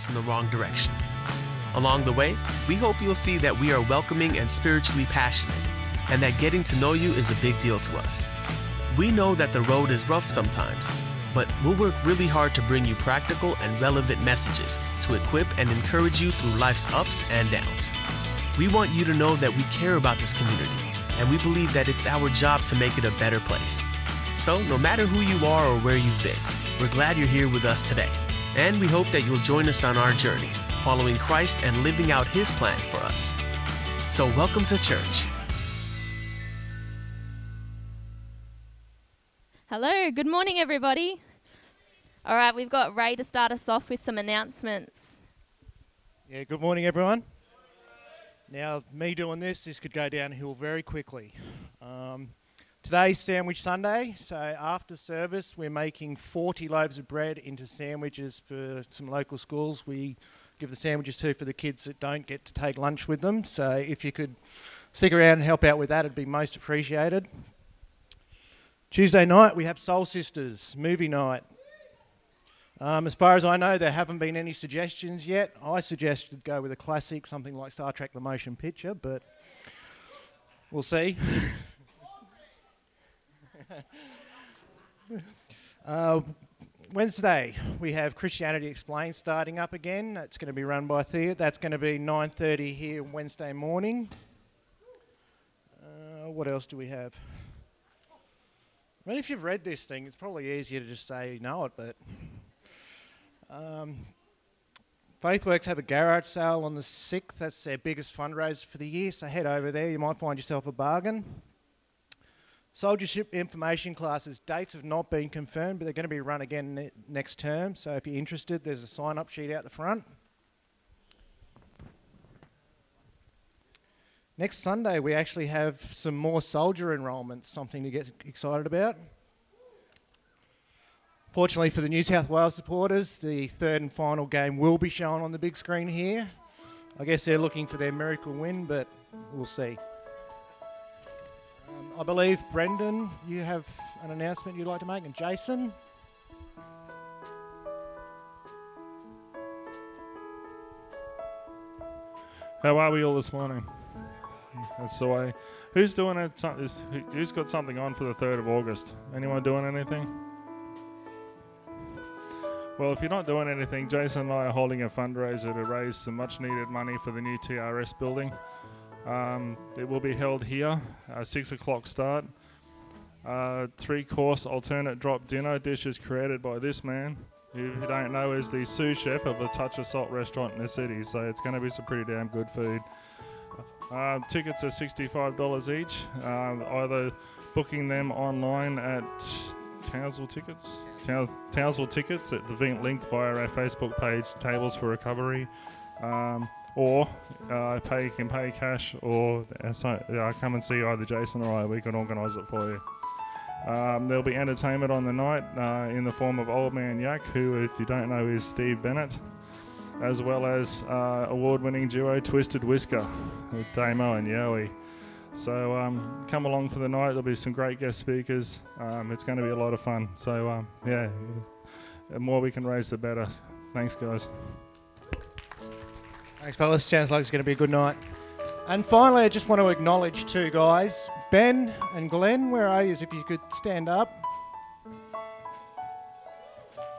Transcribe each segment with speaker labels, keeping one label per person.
Speaker 1: us in the wrong direction. Along the way, we hope you'll see that we are welcoming and spiritually passionate, and that getting to know you is a big deal to us. We know that the road is rough sometimes, but we'll work really hard to bring you practical and relevant messages to equip and encourage you through life's ups and downs. We want you to know that we care about this community, and we believe that it's our job to make it a better place. So, no matter who you are or where you've been, we're glad you're here with us today. And we hope that you'll join us on our journey, following Christ and living out His plan for us. So, welcome to church.
Speaker 2: Hello, good morning, everybody. All right, we've got Ray to start us off with some announcements.
Speaker 3: Yeah, good morning, everyone. Now, me doing this, this could go downhill very quickly. Um, today's Sandwich Sunday, so after service, we're making 40 loaves of bread into sandwiches for some local schools. We give the sandwiches to for the kids that don't get to take lunch with them. So, if you could stick around and help out with that, it'd be most appreciated. Tuesday night, we have Soul Sisters movie night. Um, as far as I know, there haven't been any suggestions yet. I suggested go with a classic, something like Star Trek The Motion Picture, but we'll see. uh, Wednesday, we have Christianity Explained starting up again. That's going to be run by Thea. That's going to be 9.30 here Wednesday morning. Uh, what else do we have? I mean, if you've read this thing, it's probably easier to just say you know it, but. Um, Faithworks have a garage sale on the 6th. That's their biggest fundraiser for the year, so head over there. You might find yourself a bargain. Soldiership information classes, dates have not been confirmed, but they're going to be run again ne- next term. So if you're interested, there's a sign up sheet out the front. Next Sunday, we actually have some more soldier enrolments, something to get excited about. Fortunately for the New South Wales supporters, the third and final game will be shown on the big screen here. I guess they're looking for their miracle win, but we'll see. I believe, Brendan, you have an announcement you'd like to make, and Jason.
Speaker 4: How are we all this morning? That's the way. Who's doing it? Who's got something on for the 3rd of August? Anyone doing anything? Well, if you're not doing anything, Jason and I are holding a fundraiser to raise some much needed money for the new TRS building. Um, it will be held here, uh, 6 o'clock start. Uh, three course alternate drop dinner dishes created by this man, who you don't know is the sous chef of a Touch of Salt restaurant in the city. So it's going to be some pretty damn good food. Uh, tickets are $65 each. Um, either booking them online at Townsville Tickets, Tow- Townsville Tickets at the link via our Facebook page, Tables for Recovery, um, or uh, pay can pay cash, or uh, come and see either Jason or I. We can organise it for you. Um, there'll be entertainment on the night uh, in the form of Old Man Yak, who, if you don't know, is Steve Bennett, as well as uh, award-winning duo Twisted Whisker with Damo and Yowie. So um, come along for the night. There'll be some great guest speakers. Um, it's going to be a lot of fun. So um, yeah, the more we can raise, the better. Thanks, guys.
Speaker 3: Thanks, fellas. Sounds like it's going to be a good night. And finally, I just want to acknowledge two guys, Ben and Glenn. Where are you? If you could stand up.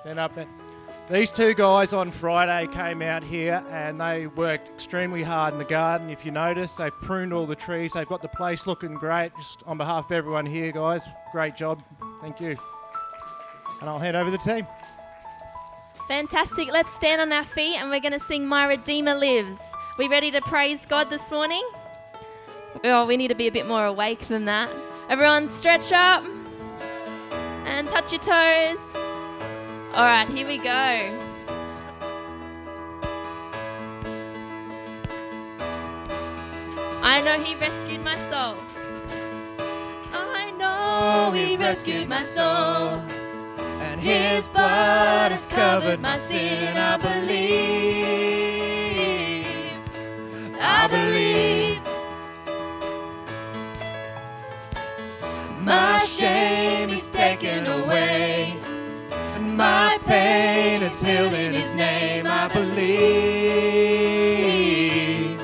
Speaker 3: Stand up, Ben. These two guys on Friday came out here and they worked extremely hard in the garden. If you notice, they've pruned all the trees. They've got the place looking great. Just on behalf of everyone here, guys, great job. Thank you. And I'll hand over the team.
Speaker 2: Fantastic. Let's stand on our feet and we're going to sing My Redeemer Lives. We ready to praise God this morning? Well, we need to be a bit more awake than that. Everyone, stretch up and touch your toes. All right, here we go. I know He rescued my soul. I know He rescued my soul.
Speaker 5: His blood has covered my sin. I believe, I believe. My shame is taken away, and my pain is healed in his name. I believe, believe.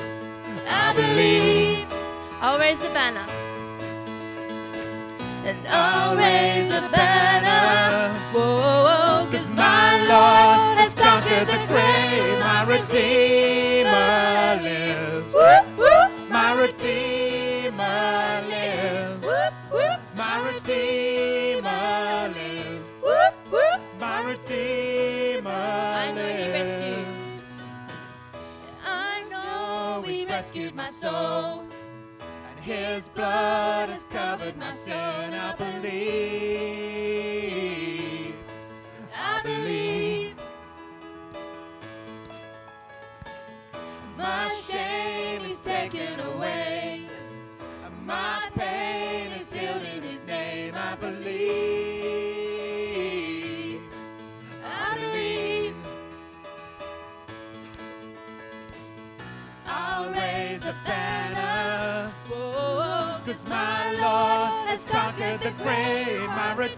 Speaker 5: I believe.
Speaker 2: I'll raise the banner.
Speaker 5: And I'll raise a banner. Whoa, cause my Lord has conquered the grave. My Redeemer lives. My Redeemer lives. My Redeemer lives. My Redeemer
Speaker 2: I know he rescues. I know he
Speaker 5: rescued my soul. And his blood has covered my sin. I believe.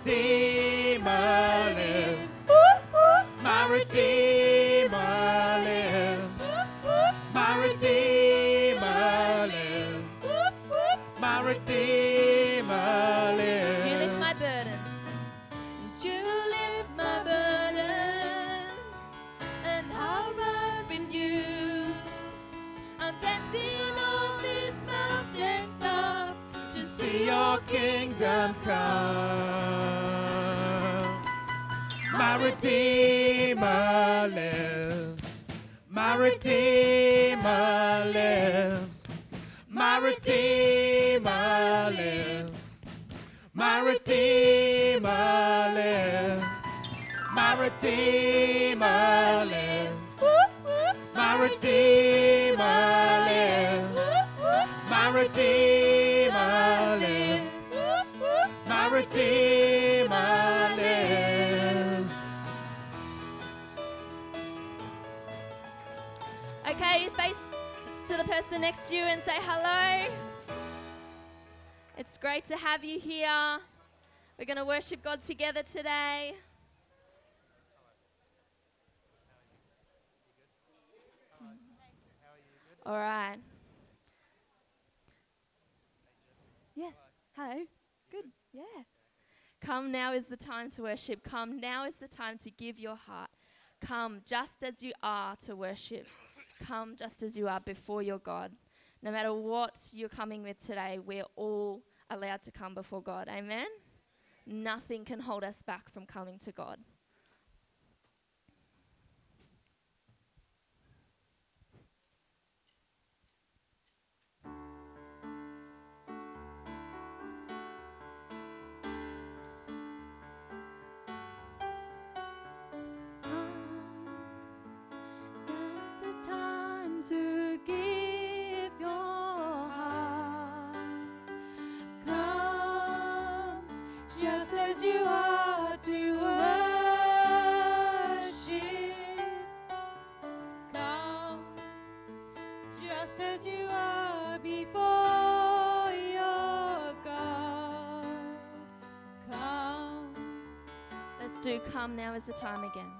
Speaker 2: day. God together today. All right. Yeah. Hello. Good. Yeah. Come now is the time to worship. Come now is the time to give your heart. Come just as you are to worship. Come just as you are before your God. No matter what you're coming with today, we're all allowed to come before God. Amen? Nothing can hold us back from coming to God. Now is the time again.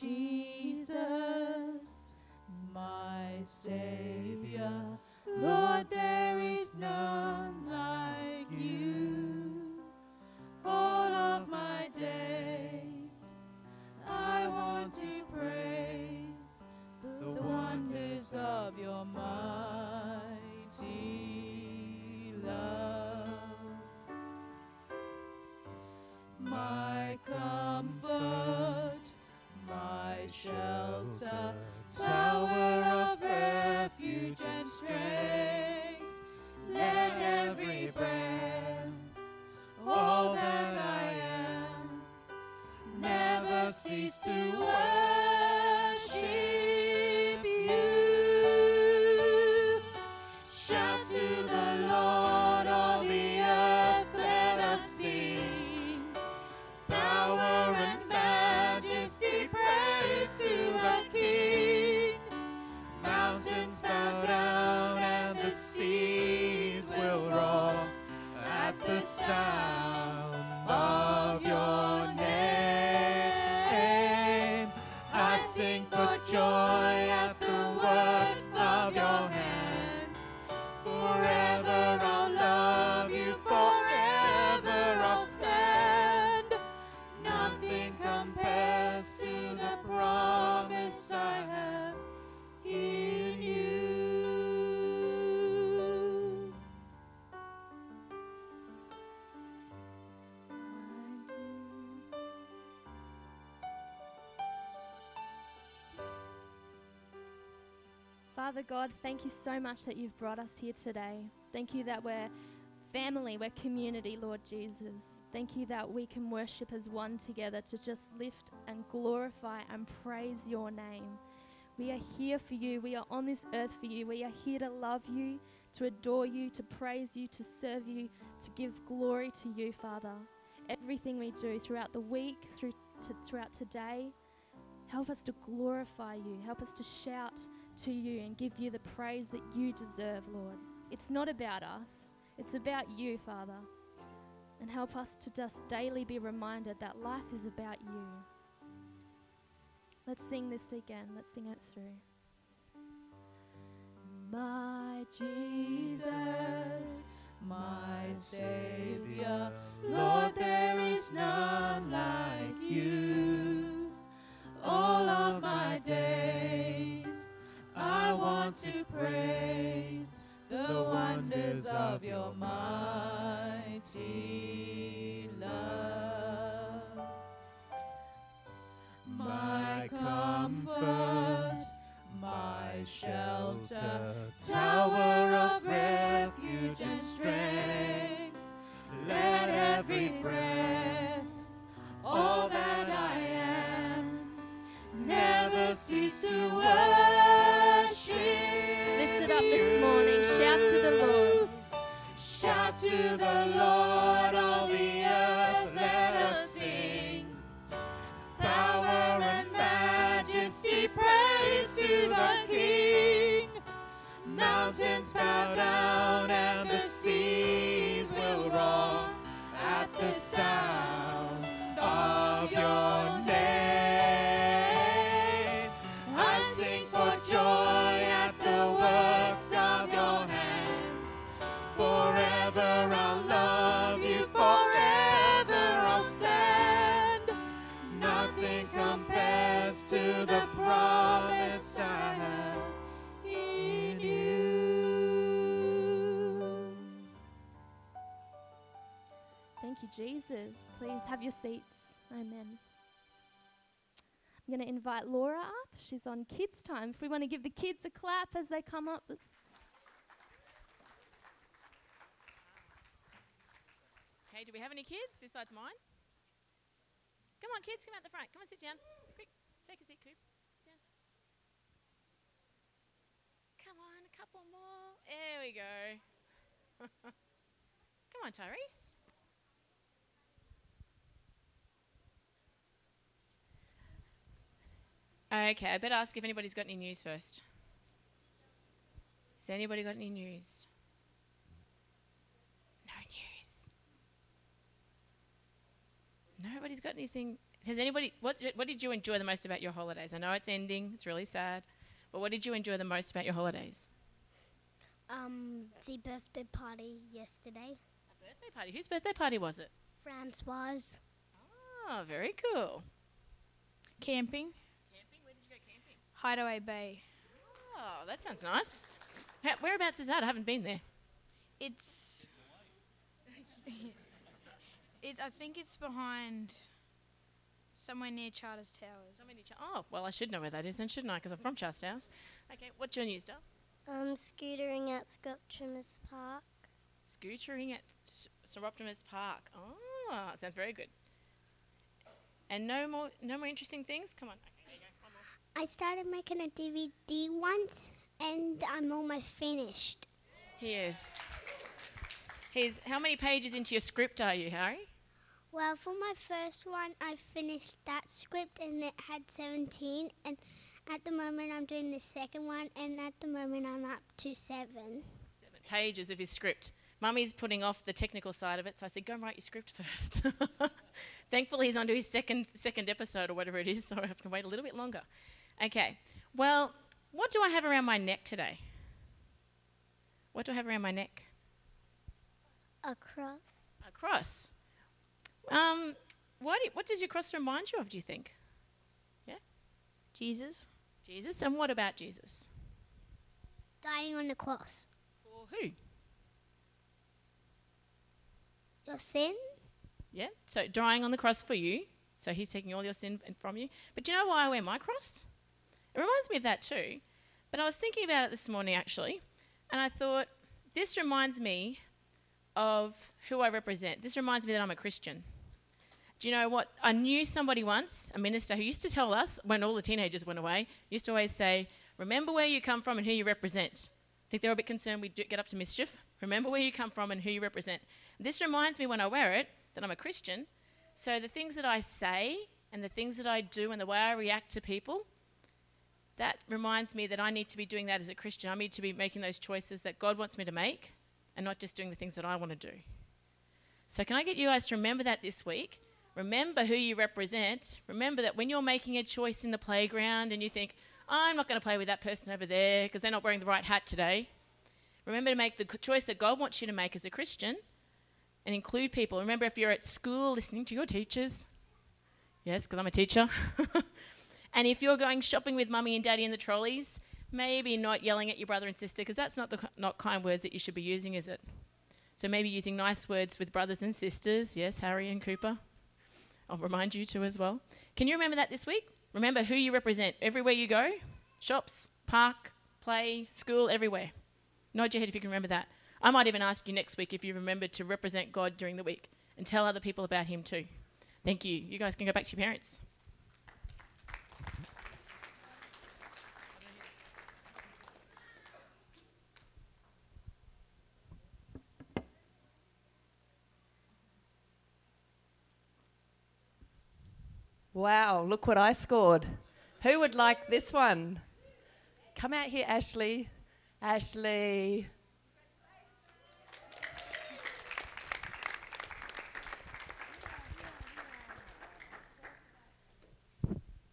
Speaker 5: Jesus, my Savior, Lord, there is none
Speaker 2: God, thank you so much that you've brought us here today. Thank you that we're family, we're community, Lord Jesus. Thank you that we can worship as one together to just lift and glorify and praise your name. We are here for you. We are on this earth for you. We are here to love you, to adore you, to praise you, to serve you, to give glory to you, Father. Everything we do throughout the week, through to, throughout today, help us to glorify you. Help us to shout to you and give you the praise that you deserve, Lord. It's not about us, it's about you, Father. And help us to just daily be reminded that life is about you. Let's sing this again. Let's sing it through. My Jesus,
Speaker 5: my Savior, Lord, there is none like you. All of my days, I want to praise the wonders of your mighty love. My comfort, my shelter, tower of refuge and strength. Let every breath, all that I am, never cease to worship.
Speaker 2: Lift it up this morning. Shout to the Lord.
Speaker 5: Shout to the Lord, all the earth, let us sing. Power and majesty, praise to the King. Mountains bow down and the seas will roar at the sound of your name. I
Speaker 2: sing for joy. Please have your seats. Amen. I'm going to invite Laura up. She's on kids' time. If we want to give the kids a clap as they come up.
Speaker 6: Okay, do we have any kids besides mine? Come on, kids, come out the front. Come on, sit down. Quick, take a seat, Coop. Sit down. Come on, a couple more. There we go. come on, Tyrese. Okay, I better ask if anybody's got any news first. Has anybody got any news? No news. Nobody's got anything. Has anybody? What did, what did you enjoy the most about your holidays? I know it's ending. It's really sad. But what did you enjoy the most about your holidays?
Speaker 7: Um, the birthday party yesterday.
Speaker 6: A birthday party. Whose birthday party was it?
Speaker 7: Francois.
Speaker 6: Oh, very cool.
Speaker 8: Camping,
Speaker 6: Camping? Where did you go camping?
Speaker 8: Hideaway Bay.
Speaker 6: Oh, that sounds nice. Ha- whereabouts is that? I haven't been there.
Speaker 8: It's. it's. I think it's behind. Somewhere near Charters Towers.
Speaker 6: Somewhere near Ch- Oh, well, I should know where that is, then, shouldn't I? Because I'm from Charles Okay, what's your news, Dale?
Speaker 7: Um, scootering at Scott Trimmers Park.
Speaker 6: Scootering at S- Sir Optimus Park. Oh, that sounds very good. And no more, no more interesting things. Come on. Okay, there you go. One more.
Speaker 7: I started making a DVD once, and I'm almost finished.
Speaker 6: He is. He's. How many pages into your script are you, Harry?
Speaker 7: Well, for my first one, I finished that script, and it had 17. And at the moment, I'm doing the second one, and at the moment, I'm up to seven.
Speaker 6: Seven pages of his script. Mummy's putting off the technical side of it, so I said, "Go and write your script first. Thankfully, he's on to his second second episode or whatever it is, so I have to wait a little bit longer. Okay. Well, what do I have around my neck today? What do I have around my neck?
Speaker 7: Across.
Speaker 6: A cross. Um, what, do- what does your cross remind you of, do you think? Yeah?
Speaker 8: Jesus.
Speaker 6: Jesus. And what about Jesus?
Speaker 7: Dying on the cross.
Speaker 6: For who?
Speaker 7: Your sin?
Speaker 6: Yeah. So dying on the cross for you. So he's taking all your sin from you. But do you know why I wear my cross? It reminds me of that too. But I was thinking about it this morning actually, and I thought this reminds me of who I represent. This reminds me that I'm a Christian. Do you know what? I knew somebody once, a minister, who used to tell us when all the teenagers went away, used to always say, Remember where you come from and who you represent. I think they're a bit concerned we do get up to mischief. Remember where you come from and who you represent. This reminds me when I wear it that I'm a Christian. So the things that I say and the things that I do and the way I react to people, that reminds me that I need to be doing that as a Christian. I need to be making those choices that God wants me to make and not just doing the things that I want to do. So, can I get you guys to remember that this week? Remember who you represent. Remember that when you're making a choice in the playground and you think, I'm not going to play with that person over there because they're not wearing the right hat today. Remember to make the choice that God wants you to make as a Christian and include people. Remember if you're at school listening to your teachers. Yes, because I'm a teacher. and if you're going shopping with mummy and daddy in the trolleys, maybe not yelling at your brother and sister because that's not the not kind words that you should be using, is it? So maybe using nice words with brothers and sisters. Yes, Harry and Cooper. I'll remind you too as well. Can you remember that this week? Remember who you represent everywhere you go shops, park, play, school, everywhere. Nod your head if you can remember that. I might even ask you next week if you remember to represent God during the week and tell other people about Him too. Thank you. You guys can go back to your parents.
Speaker 9: Wow, look what I scored. Who would like this one? Come out here, Ashley. Ashley.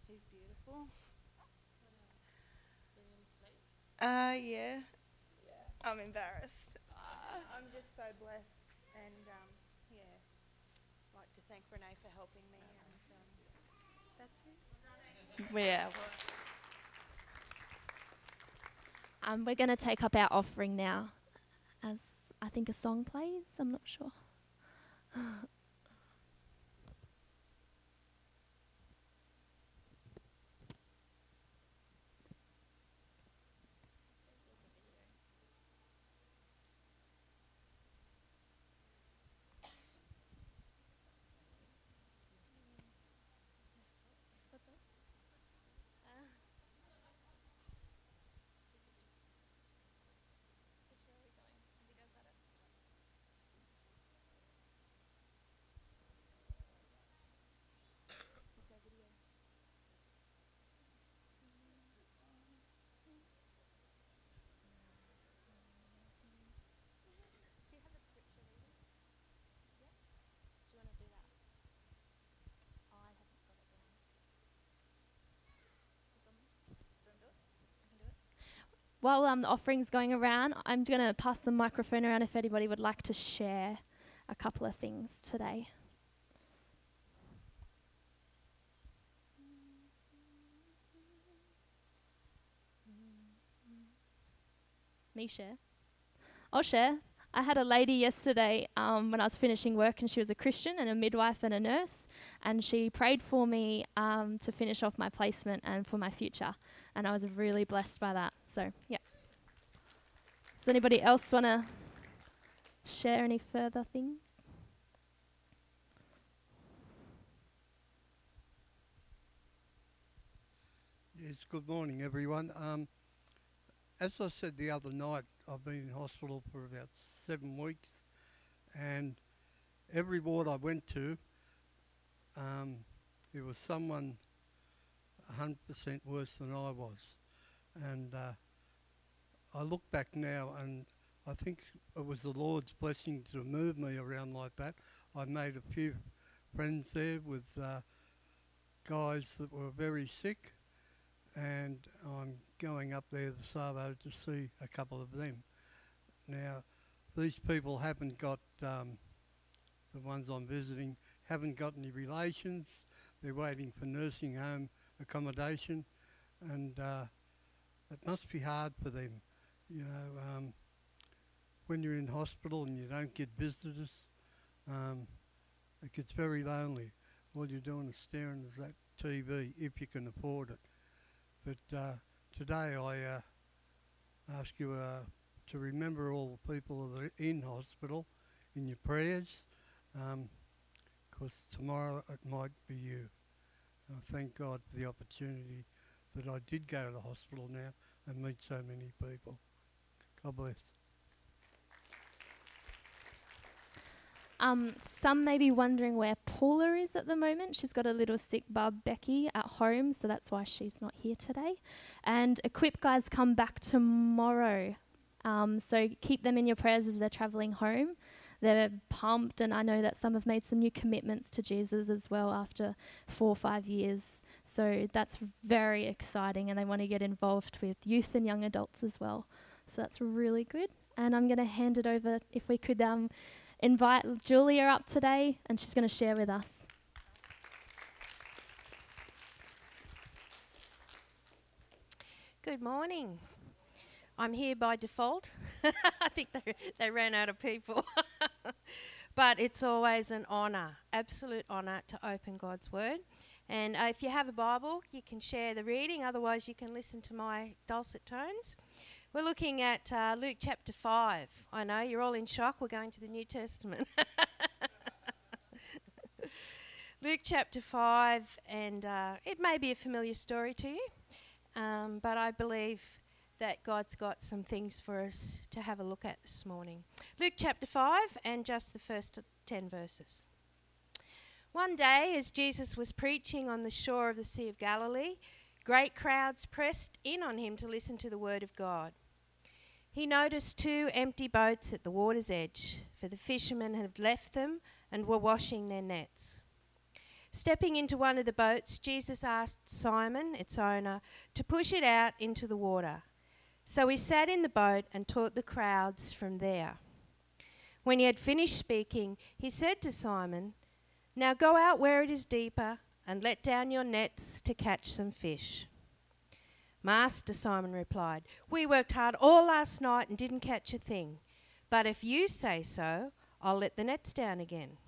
Speaker 10: He's beautiful. Uh, yeah. I'm embarrassed. I'm just so blessed, and um, yeah, I'd like to thank Renee for helping me, and um, that's it.
Speaker 9: Yeah.
Speaker 2: Um, we're going to take up our offering now as I think a song plays. I'm not sure. While um, the offering's going around, I'm going to pass the microphone around if anybody would like to share a couple of things today. Me share? I'll share. I had a lady yesterday um, when I was finishing work, and she was a Christian and a midwife and a nurse, and she prayed for me um, to finish off my placement and for my future, and I was really blessed by that. So, yeah. Does anybody else want to share any further things?
Speaker 11: Yes, good morning, everyone. Um, as I said the other night, I've been in hospital for about seven weeks, and every ward I went to, um, there was someone 100% worse than I was. And uh, I look back now, and I think it was the Lord's blessing to move me around like that. I made a few friends there with uh, guys that were very sick and I'm going up there Savo to see a couple of them. Now, these people haven't got, um, the ones I'm visiting, haven't got any relations. They're waiting for nursing home accommodation, and uh, it must be hard for them. You know, um, when you're in hospital and you don't get visitors, um, it gets very lonely. All you're doing is staring at that TV if you can afford it. But uh, today I uh, ask you uh, to remember all the people that are in hospital in your prayers, because tomorrow it might be you. And I thank God for the opportunity that I did go to the hospital now and meet so many people. God bless.
Speaker 2: Um, some may be wondering where Paula is at the moment. She's got a little sick bub, Becky, at home, so that's why she's not here today. And Equip guys come back tomorrow. Um, so keep them in your prayers as they're traveling home. They're pumped, and I know that some have made some new commitments to Jesus as well after four or five years. So that's very exciting, and they want to get involved with youth and young adults as well. So that's really good. And I'm going to hand it over if we could. Um, invite Julia up today and she's going to share with us.
Speaker 12: Good morning. I'm here by default. I think they, they ran out of people. but it's always an honour, absolute honour to open God's Word. And uh, if you have a Bible, you can share the reading, otherwise, you can listen to my dulcet tones. We're looking at uh, Luke chapter 5. I know you're all in shock. We're going to the New Testament. Luke chapter 5, and uh, it may be a familiar story to you, um, but I believe that God's got some things for us to have a look at this morning. Luke chapter 5, and just the first 10 verses. One day, as Jesus was preaching on the shore of the Sea of Galilee, Great crowds pressed in on him to listen to the word of God. He noticed two empty boats at the water's edge, for the fishermen had left them and were washing their nets. Stepping into one of the boats, Jesus asked Simon, its owner, to push it out into the water. So he sat in the boat and taught the crowds from there. When he had finished speaking, he said to Simon, Now go out where it is deeper and let down your nets to catch some fish. Master, Simon replied, We worked hard all last night and didn't catch a thing. But if you say so, I'll let the nets down again.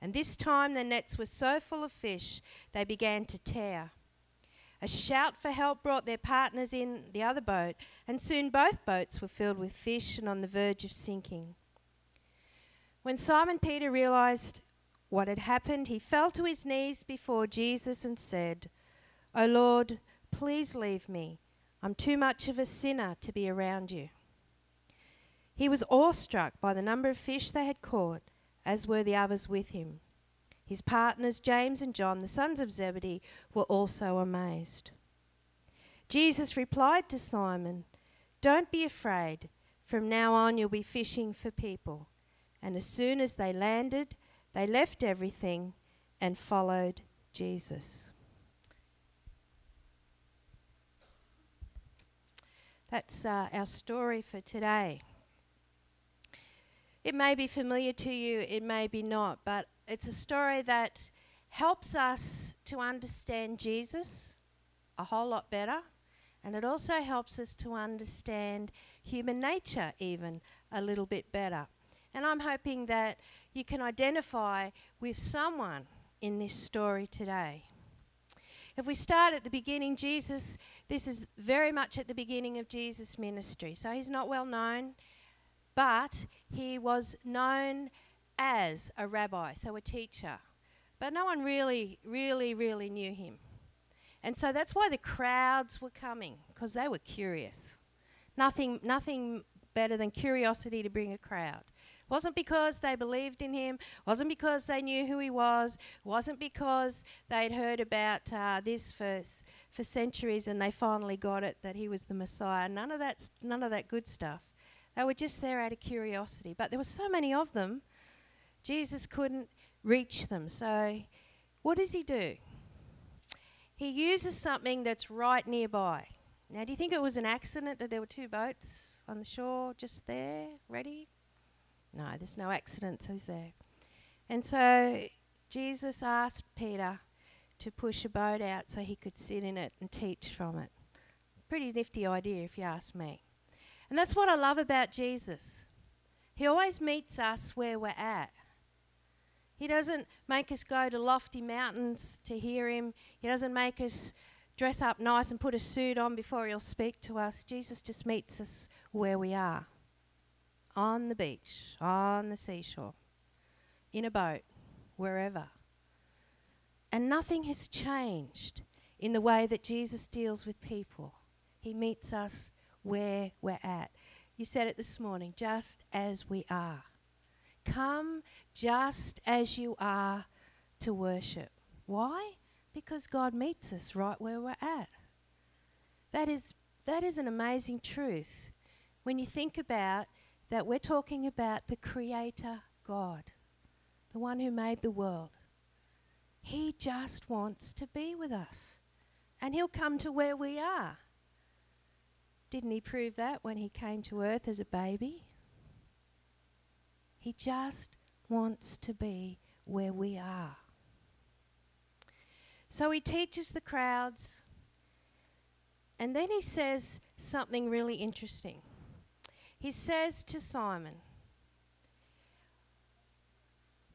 Speaker 12: And this time the nets were so full of fish they began to tear. A shout for help brought their partners in the other boat, and soon both boats were filled with fish and on the verge of sinking. When Simon Peter realized what had happened, he fell to his knees before Jesus and said, O Lord, please leave me. I'm too much of a sinner to be around you. He was awestruck by the number of fish they had caught, as were the others with him. His partners, James and John, the sons of Zebedee, were also amazed. Jesus replied to Simon, Don't be afraid. From now on, you'll be fishing for people. And as soon as they landed, they left everything and followed Jesus. That's uh, our story for today. It may be familiar to you, it may be not, but it's a story that helps us to understand Jesus a whole lot better, and it also helps us to understand human nature even a little bit better. And I'm hoping that you can identify with someone in this story today. If we start at the beginning, Jesus, this is very much at the beginning of Jesus' ministry. So he's not well known, but he was known as a rabbi, so a teacher. But no one really, really, really knew him. And so that's why the crowds were coming, because they were curious. Nothing, nothing better than curiosity to bring a crowd. Wasn't because they believed in him, wasn't because they knew who he was, wasn't because they'd heard about uh, this for, for centuries and they finally got it that he was the Messiah. None of, that, none of that good stuff. They were just there out of curiosity. But there were so many of them, Jesus couldn't reach them. So, what does he do? He uses something that's right nearby. Now, do you think it was an accident that there were two boats on the shore just there, ready? No, there's no accidents, is there? And so Jesus asked Peter to push a boat out so he could sit in it and teach from it. Pretty nifty idea, if you ask me. And that's what I love about Jesus. He always meets us where we're at. He doesn't make us go to lofty mountains to hear him. He doesn't make us dress up nice and put a suit on before he'll speak to us. Jesus just meets us where we are on the beach, on the seashore, in a boat, wherever. And nothing has changed in the way that Jesus deals with people. He meets us where we're at. You said it this morning, just as we are. Come just as you are to worship. Why? Because God meets us right where we're at. That is, that is an amazing truth when you think about that we're talking about the Creator God, the one who made the world. He just wants to be with us, and He'll come to where we are. Didn't He prove that when He came to earth as a baby? He just wants to be where we are. So He teaches the crowds, and then He says something really interesting he says to Simon,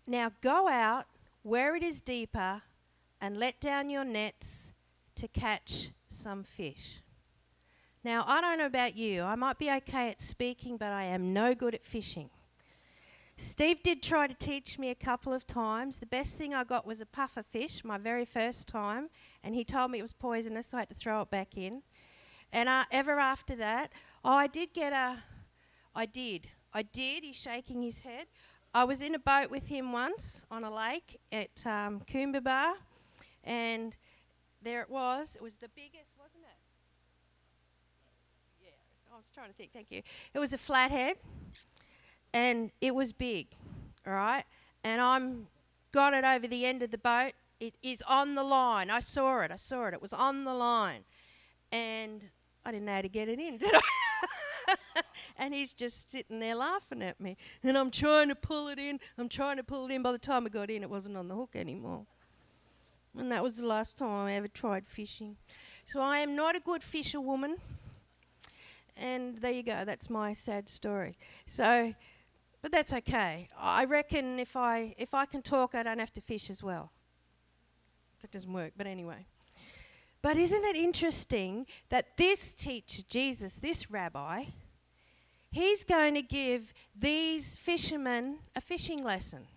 Speaker 12: Now go out where it is deeper and let down your nets to catch some fish. Now, I don't know about you. I might be okay at speaking, but I am no good at fishing. Steve did try to teach me a couple of times. The best thing I got was a puffer fish, my very first time, and he told me it was poisonous, so I had to throw it back in. And uh, ever after that, oh, I did get a, I did. I did. He's shaking his head. I was in a boat with him once on a lake at um, and there it was. It was the biggest, wasn't it? Yeah, I was trying to think. Thank you. It was a flathead, and it was big, all right. And I'm got it over the end of the boat. It is on the line. I saw it. I saw it. It was on the line, and I didn't know how to get it in, did I? And he's just sitting there laughing at me. And I'm trying to pull it in. I'm trying to pull it in. By the time I got in, it wasn't on the hook anymore. And that was the last time I ever tried fishing. So I am not a good fisherwoman. And there you go. That's my sad story. So, but that's okay. I reckon if I if I can talk, I don't have to fish as well. That doesn't work. But anyway. But isn't it interesting that this teacher, Jesus, this rabbi, he's going to give these fishermen a fishing lesson.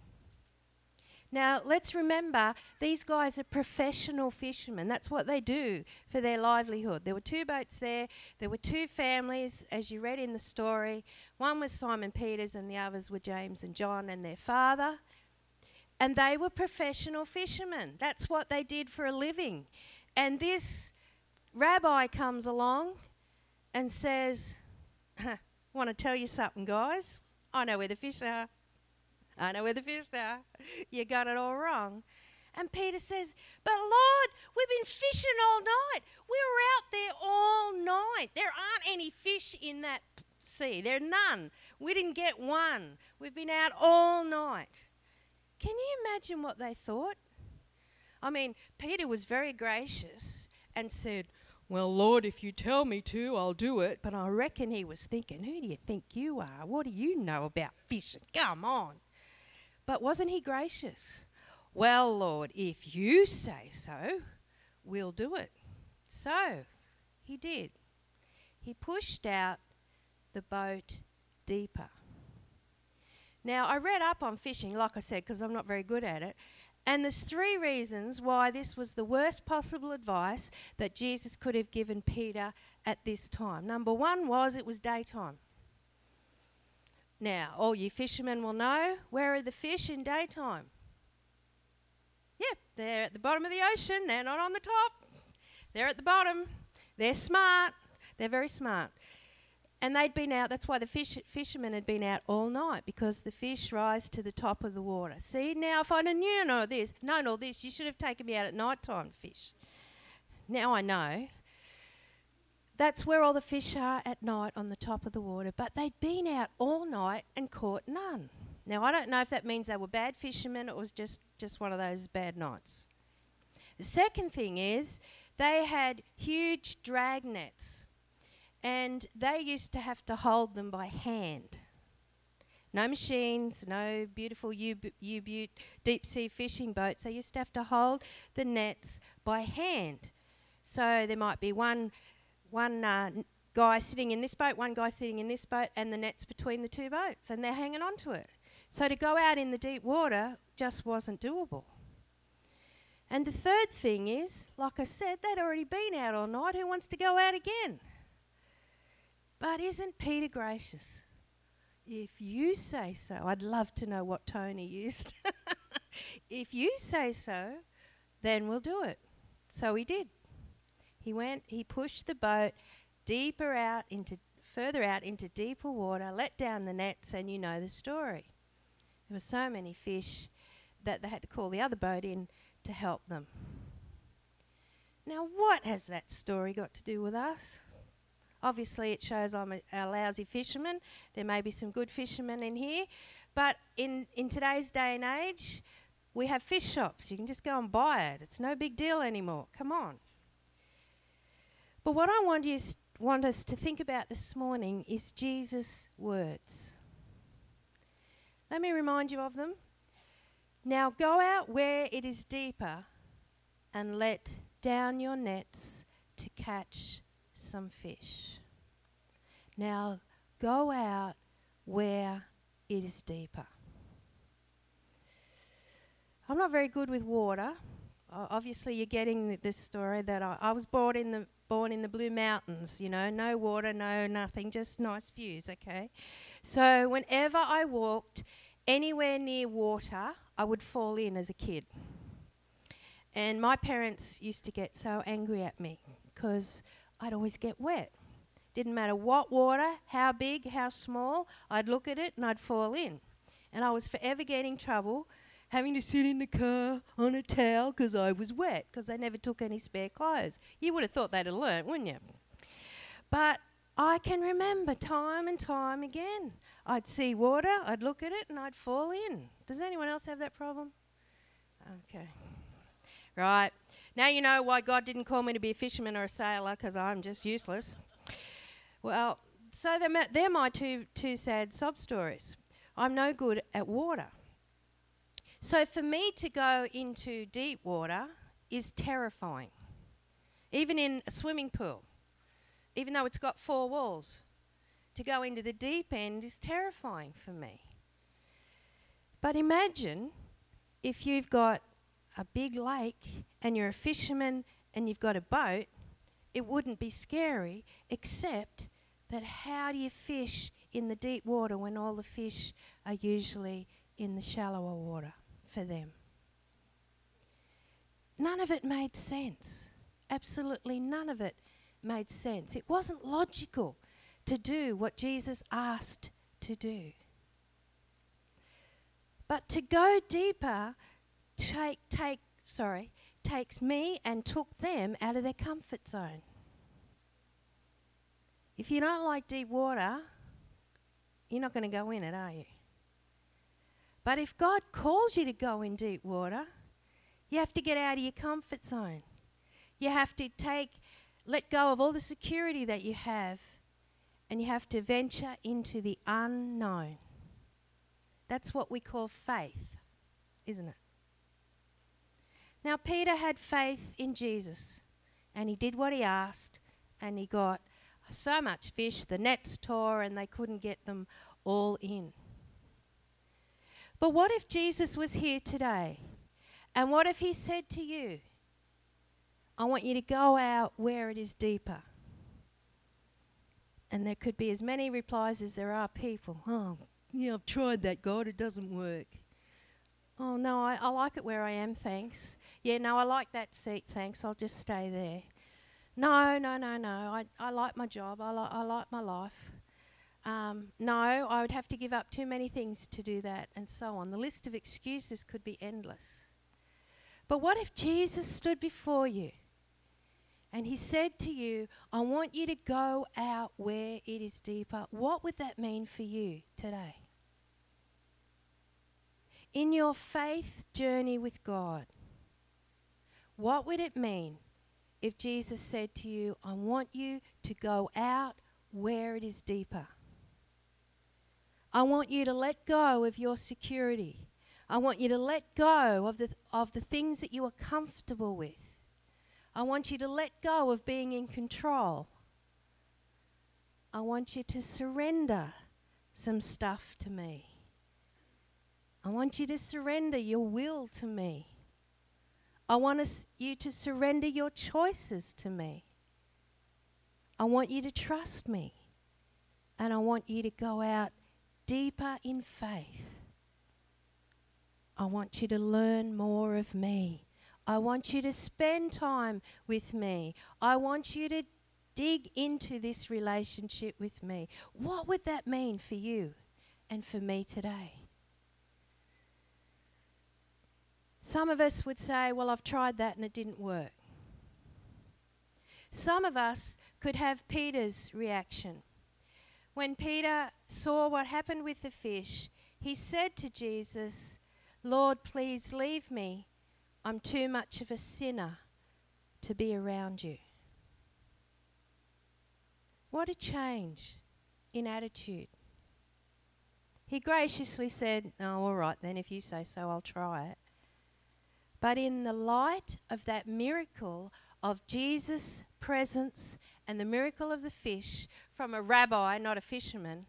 Speaker 12: Now, let's remember these guys are professional fishermen. That's what they do for their livelihood. There were two boats there, there were two families, as you read in the story. One was Simon Peter's, and the others were James and John and their father. And they were professional fishermen. That's what they did for a living. And this rabbi comes along and says, Want to tell you something, guys? I know where the fish are. I know where the fish are. You got it all wrong. And Peter says, But Lord, we've been fishing all night. We were out there all night. There aren't any fish in that sea. There are none. We didn't get one. We've been out all night. Can you imagine what they thought? I mean, Peter was very gracious and said, Well, Lord, if you tell me to, I'll do it. But I reckon he was thinking, Who do you think you are? What do you know about fishing? Come on. But wasn't he gracious? Well, Lord, if you say so, we'll do it. So he did. He pushed out the boat deeper. Now, I read up on fishing, like I said, because I'm not very good at it. And there's three reasons why this was the worst possible advice that Jesus could have given Peter at this time. Number one was it was daytime. Now, all you fishermen will know where are the fish in daytime? Yep, they're at the bottom of the ocean. They're not on the top. They're at the bottom. They're smart. They're very smart. And they'd been out, that's why the fish, fishermen had been out all night, because the fish rise to the top of the water. See, now if I'd have known all this, known all this, you should have taken me out at night time fish. Now I know. That's where all the fish are at night on the top of the water. But they'd been out all night and caught none. Now I don't know if that means they were bad fishermen or it was just, just one of those bad nights. The second thing is they had huge drag nets and they used to have to hold them by hand. No machines, no beautiful U-boot deep sea fishing boats. They used to have to hold the nets by hand. So there might be one, one uh, guy sitting in this boat, one guy sitting in this boat, and the net's between the two boats, and they're hanging on to it. So to go out in the deep water just wasn't doable. And the third thing is, like I said, they'd already been out all night. Who wants to go out again? But isn't Peter gracious? If you say so, I'd love to know what Tony used. if you say so, then we'll do it. So he did. He went, he pushed the boat deeper out into further out into deeper water, let down the nets, and you know the story. There were so many fish that they had to call the other boat in to help them. Now, what has that story got to do with us? Obviously, it shows I'm a, a, lousy fisherman. There may be some good fishermen in here. But in, in today's day and age, we have fish shops. You can just go and buy it. It's no big deal anymore. Come on. But what I want, you want us to think about this morning is Jesus' words. Let me remind you of them. Now go out where it is deeper and let down your nets to catch some fish. Now go out where it is deeper. I'm not very good with water. Uh, obviously, you're getting th- this story that I, I was born in the born in the Blue Mountains. You know, no water, no nothing, just nice views. Okay, so whenever I walked anywhere near water, I would fall in as a kid. And my parents used to get so angry at me because I'd always get wet. Didn't matter what water, how big, how small, I'd look at it and I'd fall in. And I was forever getting trouble having to sit in the car on a towel because I was wet because they never took any spare clothes. You would have thought they'd have learnt, wouldn't you? But I can remember time and time again. I'd see water, I'd look at it, and I'd fall in. Does anyone else have that problem? Okay. Right. Now you know why God didn't call me to be a fisherman or a sailor, because I'm just useless. Well, so they're my, two, two sad sob stories. I'm no good at water. So for me to go into deep water is terrifying. Even in a swimming pool, even though it's got four walls, to go into the deep end is terrifying for me. But imagine if you've got a big lake and you're a fisherman and you've got a boat, it wouldn't be scary, except that how do you fish in the deep water when all the fish are usually in the shallower water for them? None of it made sense. Absolutely none of it made sense. It wasn't logical to do what Jesus asked to do. But to go deeper take take sorry, takes me and took them out of their comfort zone. If you don't like deep water, you're not going to go in it, are you? But if God calls you to go in deep water, you have to get out of your comfort zone. You have to take, let go of all the security that you have, and you have to venture into the unknown. That's what we call faith, isn't it? Now, Peter had faith in Jesus, and he did what he asked, and he got so much fish, the nets tore, and they couldn't get them all in. But what if Jesus was here today? And what if he said to you, I want you to go out where it is deeper? And there could be as many replies as there are people. Oh, yeah, I've tried that, God, it doesn't work. Oh, no, I, I like it where I am, thanks. Yeah, no, I like that seat, thanks. I'll just stay there. No, no, no, no. I, I like my job. I, li- I like my life. Um, no, I would have to give up too many things to do that, and so on. The list of excuses could be endless. But what if Jesus stood before you and he said to you, I want you to go out where it is deeper? What would that mean for you today? In your faith journey with God, what would it mean if Jesus said to you, I want you to go out where it is deeper? I want you to let go of your security. I want you to let go of the, of the things that you are comfortable with. I want you to let go of being in control. I want you to surrender some stuff to me. I want you to surrender your will to me. I want you to surrender your choices to me. I want you to trust me. And I want you to go out deeper in faith. I want you to learn more of me. I want you to spend time with me. I want you to dig into this relationship with me. What would that mean for you and for me today? Some of us would say, Well, I've tried that and it didn't work. Some of us could have Peter's reaction. When Peter saw what happened with the fish, he said to Jesus, Lord, please leave me. I'm too much of a sinner to be around you. What a change in attitude. He graciously said, Oh, all right then, if you say so, I'll try it. But in the light of that miracle of Jesus' presence and the miracle of the fish from a rabbi, not a fisherman,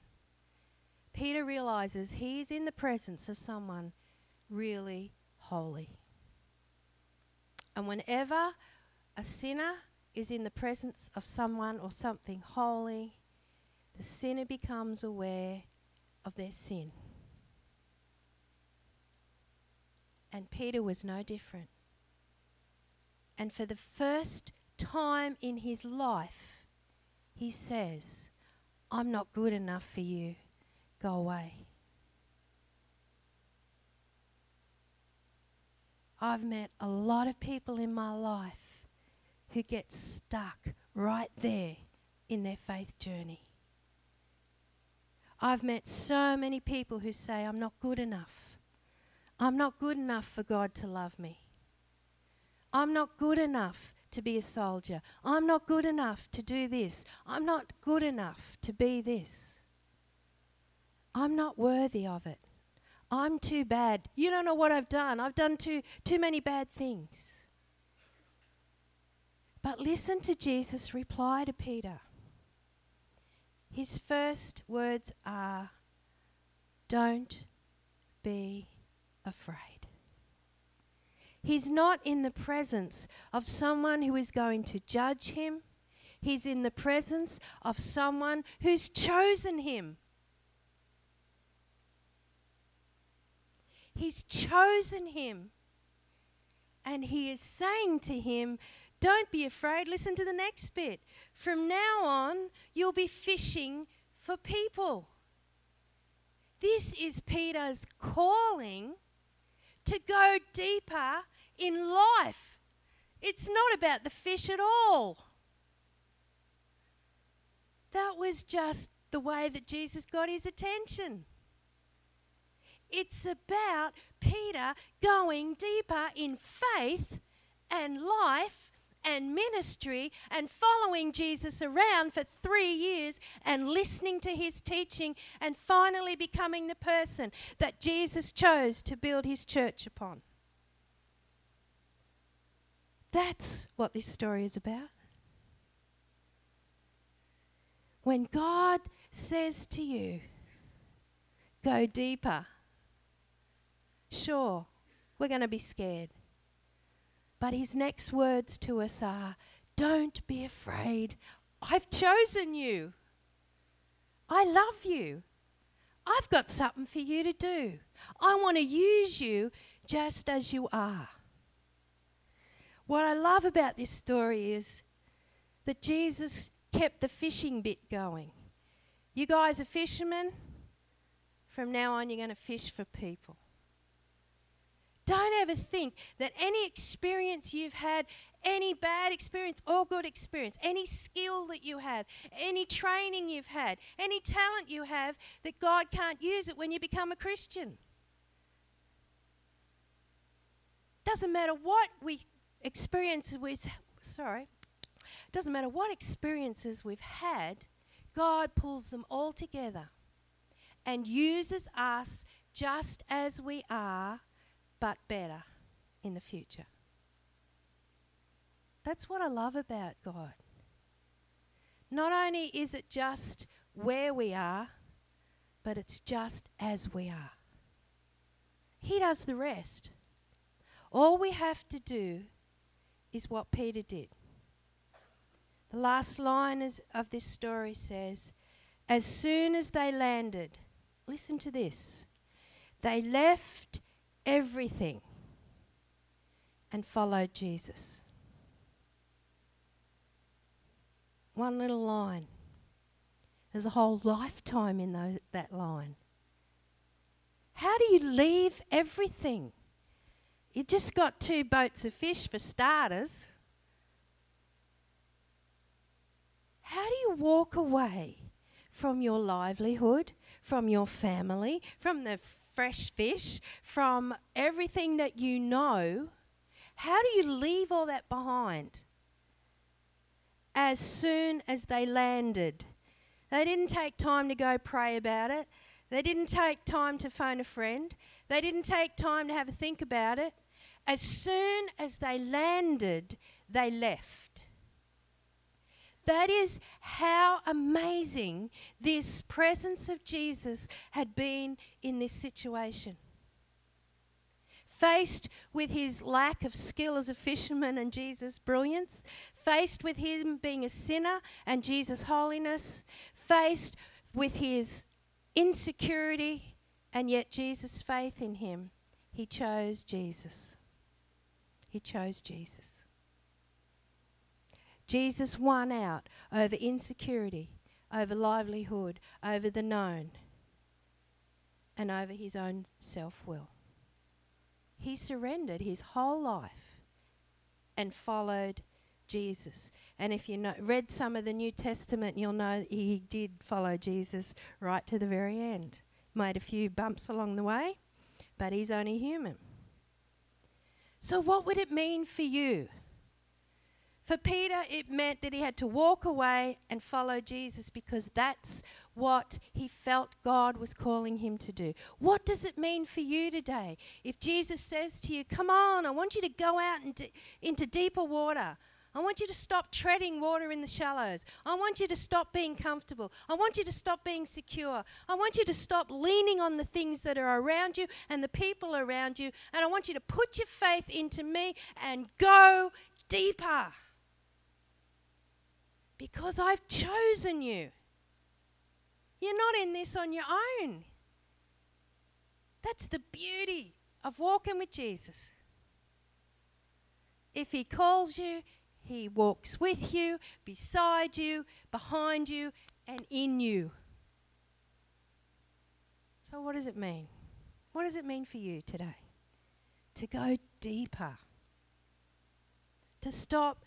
Speaker 12: Peter realizes he's in the presence of someone really holy. And whenever a sinner is in the presence of someone or something holy, the sinner becomes aware of their sin. And Peter was no different. And for the first time in his life, he says, I'm not good enough for you. Go away. I've met a lot of people in my life who get stuck right there in their faith journey. I've met so many people who say, I'm not good enough. I'm not good enough for God to love me. I'm not good enough to be a soldier. I'm not good enough to do this. I'm not good enough to be this. I'm not worthy of it. I'm too bad. You don't know what I've done. I've done too, too many bad things. But listen to Jesus' reply to Peter. His first words are, Don't be afraid. He's not in the presence of someone who is going to judge him. He's in the presence of someone who's chosen him. He's chosen him. And he is saying to him, Don't be afraid. Listen to the next bit. From now on, you'll be fishing for people. This is Peter's calling to go deeper in life. It's not about the fish at all. That was just the way that Jesus got his attention. It's about Peter going deeper in faith and life and ministry and following Jesus around for three years and listening to his teaching and finally becoming the person that Jesus chose to build his church upon. That's what this story is about. When God says to you, go deeper, sure, we're going to be scared. But his next words to us are Don't be afraid. I've chosen you. I love you. I've got something for you to do. I want to use you just as you are. What I love about this story is that Jesus kept the fishing bit going. You guys are fishermen. From now on, you're going to fish for people. Don't ever think that any experience you've had, any bad experience or good experience, any skill that you have, any training you've had, any talent you have, that God can't use it when you become a Christian. Doesn't matter what we experiences we sorry doesn't matter what experiences we've had god pulls them all together and uses us just as we are but better in the future. That's what i love about god. Not only is it just where we are but it's just as we are. He does the rest. All we have to do is what Peter did. The last line is, of this story says, As soon as they landed, listen to this, they left everything and followed Jesus. One little line. There's a whole lifetime in those, that line. How do you leave everything? You just got two boats of fish for starters. How do you walk away from your livelihood, from your family, from the fresh fish, from everything that you know? How do you leave all that behind? As soon as they landed, they didn't take time to go pray about it. They didn't take time to phone a friend. They didn't take time to have a think about it. As soon as they landed, they left. That is how amazing this presence of Jesus had been in this situation. Faced with his lack of skill as a fisherman and Jesus' brilliance, faced with him being a sinner and Jesus' holiness, faced with his insecurity and yet Jesus' faith in him, he chose Jesus. He chose Jesus. Jesus won out over insecurity, over livelihood, over the known, and over his own self will. He surrendered his whole life and followed Jesus. And if you know, read some of the New Testament, you'll know he did follow Jesus right to the very end. Made a few bumps along the way, but he's only human. So, what would it mean for you? For Peter, it meant that he had to walk away and follow Jesus because that's what he felt God was calling him to do. What does it mean for you today? If Jesus says to you, Come on, I want you to go out into, deeper water. I want you to stop treading water in the shallows. I want you to stop being comfortable. I want you to stop being secure. I want you to stop leaning on the things that are around you and the people around you. And I want you to put your faith into me and go deeper. Because I've chosen you. You're not in this on your own. That's the beauty of walking with Jesus. If He calls you, He walks with you, beside you, behind you, and in you. So, what does it mean? What does it mean for you today? To go deeper. To stop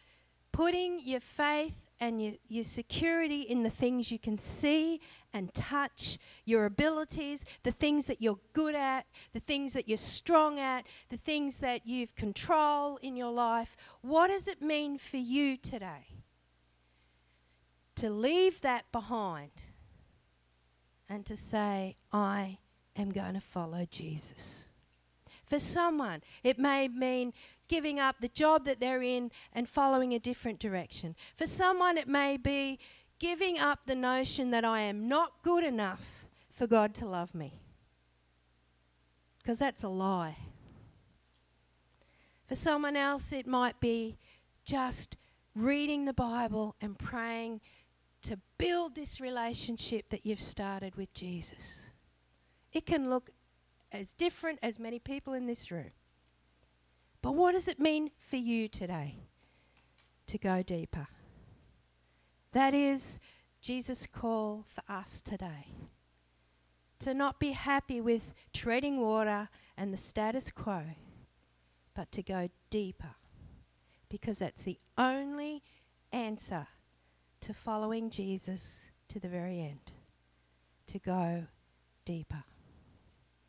Speaker 12: putting your faith and your, your security in the things you can see and touch, your abilities, the things that you're good at, the things that you're strong at, the things that you've control in your life. What does it mean for you today? To leave that behind and to say, I am going to follow Jesus. For someone, it may mean giving up the job that they're in and following a different direction. For someone, it may be giving up the notion that I am not good enough for God to love me. Because that's a lie. For someone else, it might be just reading the Bible and praying to build this relationship that you've started with Jesus. It can look as different as many people in this room. But what does it mean for you today to go deeper? That is Jesus' call for us today. To not be happy with treading water and the status quo, but to go deeper. Because that's the only answer to following Jesus to the very end. To go deeper.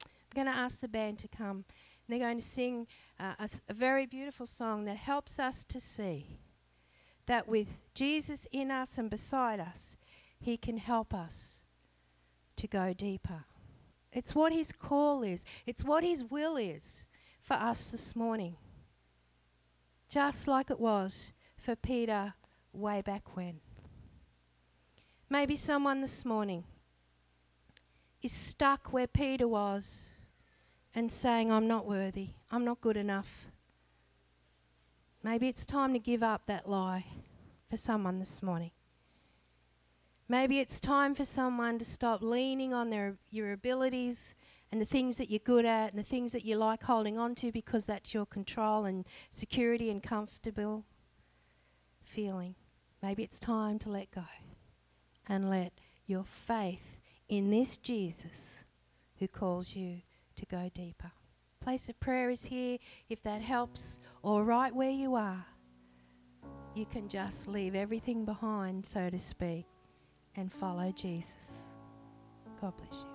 Speaker 12: I'm going to ask the band to come. And They're going to sing a, a very beautiful song that helps us to see that with Jesus in us and beside us, He can help us to go deeper. It's what His call is, it's what His will is for us this morning. Just like it was for Peter way back when. Maybe someone this morning is stuck where Peter was and saying, I'm not worthy, I'm not good enough. Maybe it's time to give up that lie for someone this morning. Maybe it's time for someone to stop leaning on their, your abilities and the things that you're good at and the things that you like holding on to because that's your control and security and comfortable feeling. Maybe it's time to let go and let your faith in this Jesus who calls you to go deeper. Place of prayer is here if that helps, or right where you are. You can just leave everything behind, so to speak, and follow Jesus. God bless you.
Speaker 13: You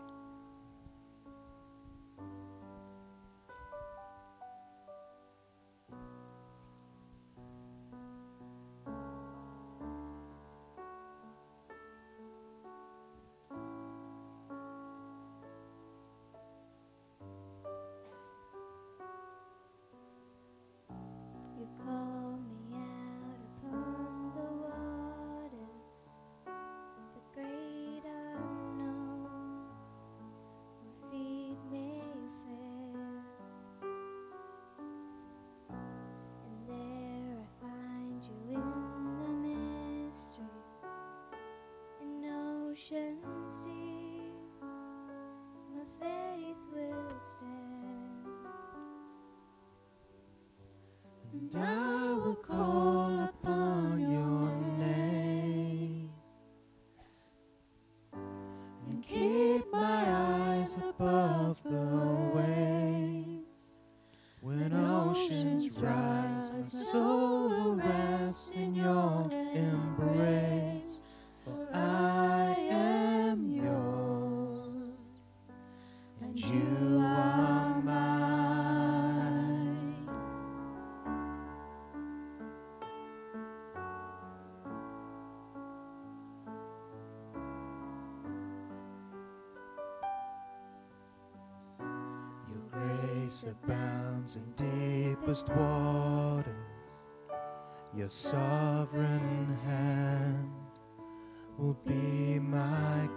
Speaker 13: And I will call in
Speaker 5: deepest waters. Your sovereign hand will be my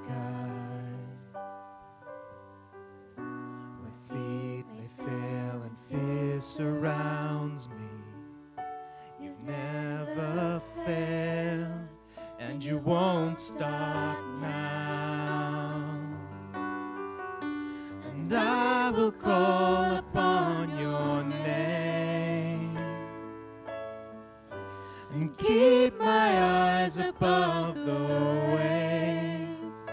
Speaker 5: eyes above the waves.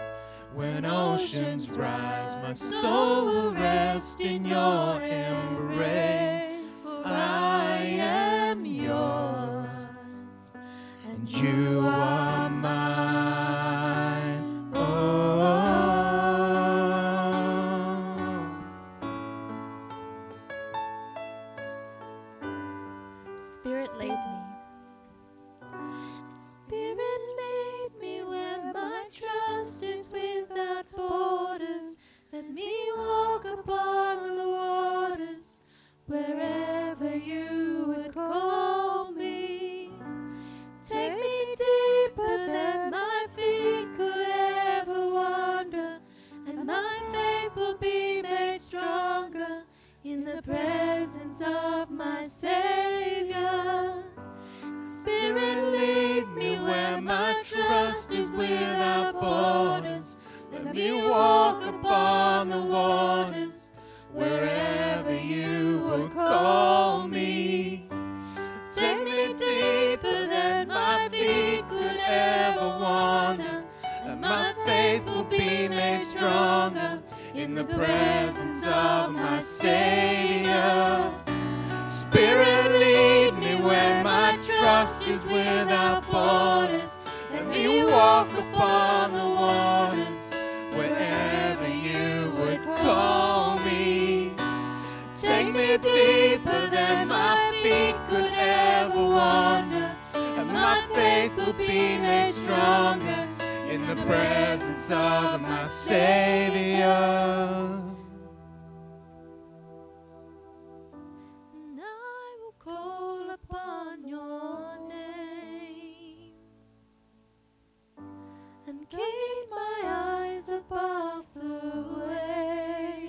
Speaker 5: When oceans rise, my soul will rest in your embrace.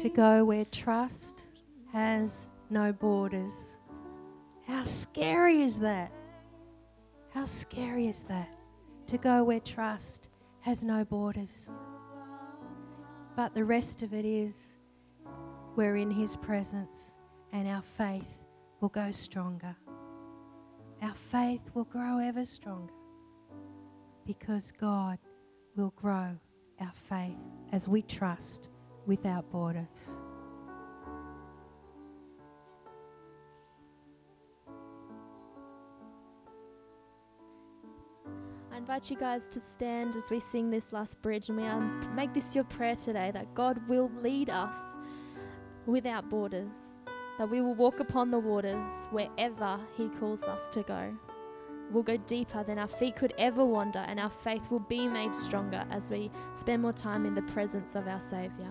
Speaker 12: To go where trust has no borders. How scary is that? How scary is that? To go where trust has no borders. But the rest of it is we're in His presence and our faith will go stronger. Our faith will grow ever stronger because God will grow our faith as we trust without borders.
Speaker 13: I invite you guys to stand as we sing this last bridge and we make this your prayer today that God will lead us without borders, that we will walk upon the waters wherever He calls us to go. We'll go deeper than our feet could ever wander, and our faith will be made stronger as we spend more time in the presence of our Saviour.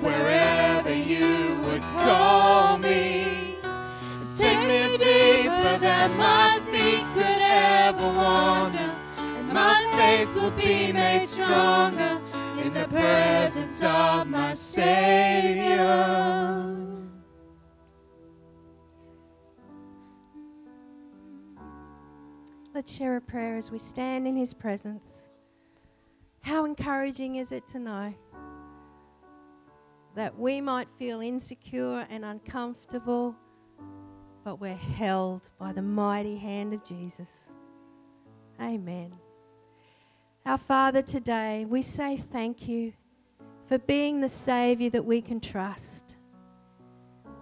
Speaker 5: wherever you would call me. Take me deeper than my feet could ever wander, and my faith will be made stronger in the presence of my Savior.
Speaker 12: Let's share a prayer as we stand in His presence. How encouraging is it to know that we might feel insecure and uncomfortable, but we're held by the mighty hand of Jesus? Amen. Our Father, today we say thank you for being the Saviour that we can trust.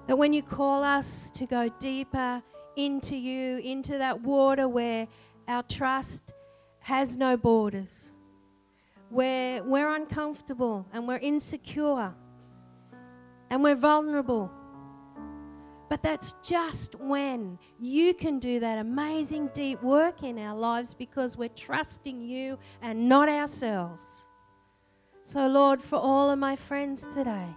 Speaker 12: That when you call us to go deeper into you, into that water where our trust has no borders, where we're uncomfortable and we're insecure and we're vulnerable. But that's just when you can do that amazing deep work in our lives because we're trusting you and not ourselves. So, Lord, for all of my friends today,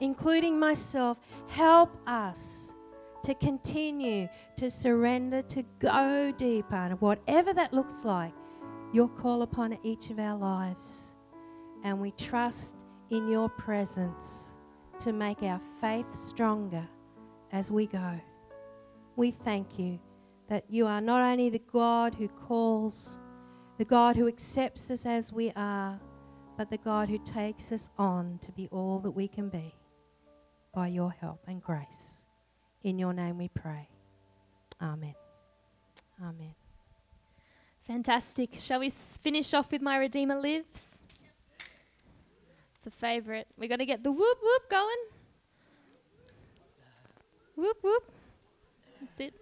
Speaker 12: including myself, help us to continue to surrender, to go deeper, and whatever that looks like, your call upon each of our lives. And we trust in your presence to make our faith stronger as we go. We thank you that you are not only the God who calls, the God who accepts us as we are, but the God who takes us on to be all that we can be by your help and grace. In your name we pray. Amen. Amen.
Speaker 2: Fantastic. Shall we finish off with My Redeemer Lives? It's a favourite. We're going to get the whoop whoop going. Whoop whoop. That's it.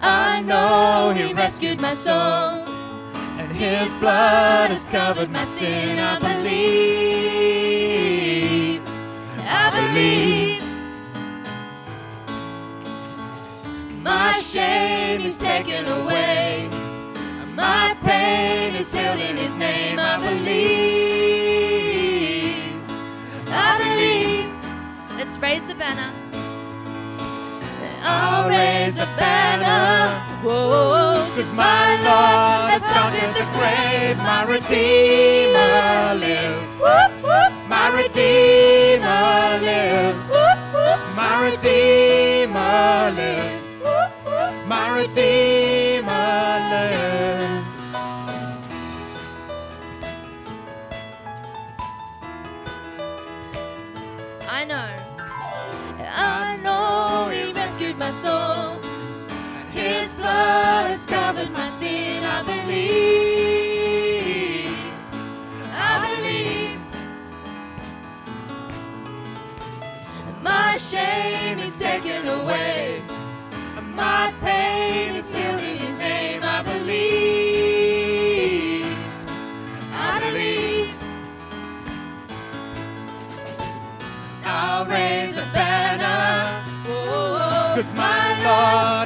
Speaker 5: I know He rescued my soul, His blood has covered my sin. I believe, I believe. My shame is taken away, my pain is healed in His name. I believe, I believe.
Speaker 2: Let's raise the banner.
Speaker 5: I'll raise a banner. Whoa, cause my Lord has conquered the grave. My Redeemer lives. My Redeemer lives. My Redeemer lives. My Redeemer lives.
Speaker 2: I know.
Speaker 5: I know He rescued my soul. Covered my sin. I believe. I believe. My shame is taken away. My pain is healed in His name. I believe. I believe. I'll raise a banner. Oh, oh, oh, Cause my Lord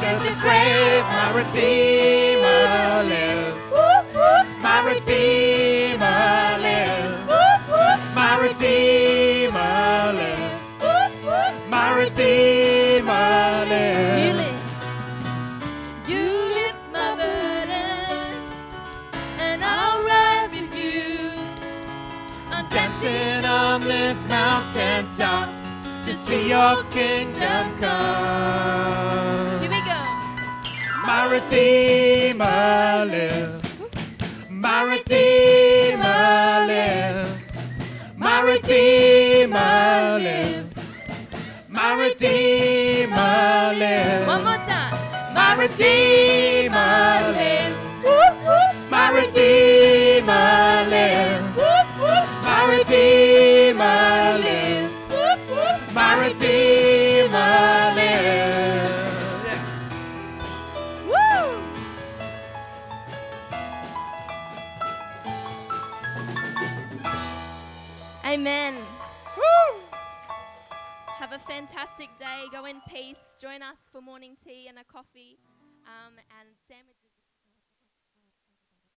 Speaker 5: has conquered the grave. My Redeemer lives. My Redeemer lives. My Redeemer lives. My Redeemer lives.
Speaker 2: You lift. You lift my burdens, and I'll rise with you. I'm
Speaker 5: dancing on this mountain top to see your kingdom come.
Speaker 2: Here we go.
Speaker 5: My Redeemer lives. My Redeemer lives. My Redeemer lives. My Redeemer lives.
Speaker 2: One more time.
Speaker 5: My Redeemer
Speaker 2: fantastic day. Go in peace. Join us for morning tea and a coffee um, and sandwiches.